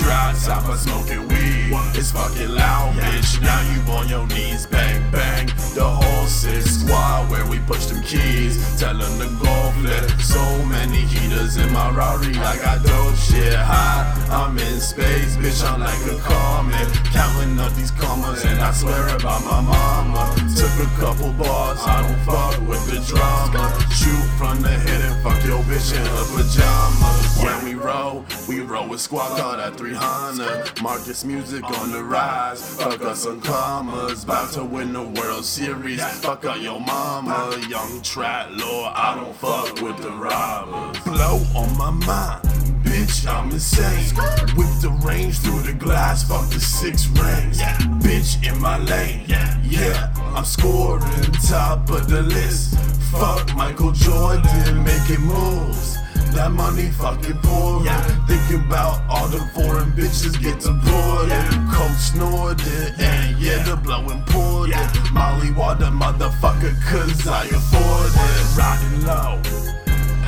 shots, I was smoking weed. It's fucking loud, bitch. Now you on your knees, bang bang. The whole six squad where we push them keys. Tell them to go flip. So many heaters in my Rari. I got dope shit high. I'm in space, bitch. I'm like a comet. Counting up these commas, and I swear about my mama. Took a couple bars, I don't fuck with the drama. Shoot from the fuck your bitch in her pajamas. When we roll, we roll with squad car at 300. Marcus music on the rise. Fuck us some commas. About to win the World Series. Fuck up your mama. Young trap lord, I don't fuck with the robbers. Blow on my mind. Bitch, I'm insane. Whip the range through the glass, fuck the six rings. Bitch in my lane. Yeah, I'm scoring top of the list. Fuck Michael Jordan making moves. That money fucking pouring. Thinking about all the foreign bitches get deported. Coach snorted, and yeah, the blowing poured it. Molly water, motherfucker, cause I afford it. Riding low.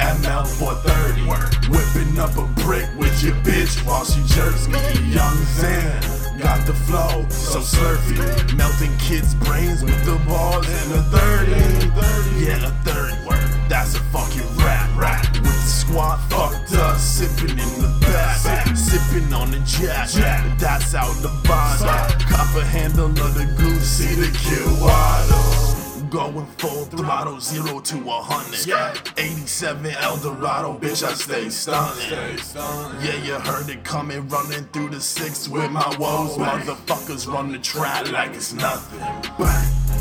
ML 430. Whipping up a brick with your bitch while she jerks me. Yung Xan, got the flow, so slurpy. Melting kids' brains with the balls and a 30. Yeah, On the jack. That's out the. Copper handle of the goose, see the Kiwato. Going full throttle, zero to a hundred. Yeah. 87 Eldorado, bitch, I stay stunning. Yeah, you heard it coming, running through the six with my woes. Motherfuckers run the track like it's nothing. Bang.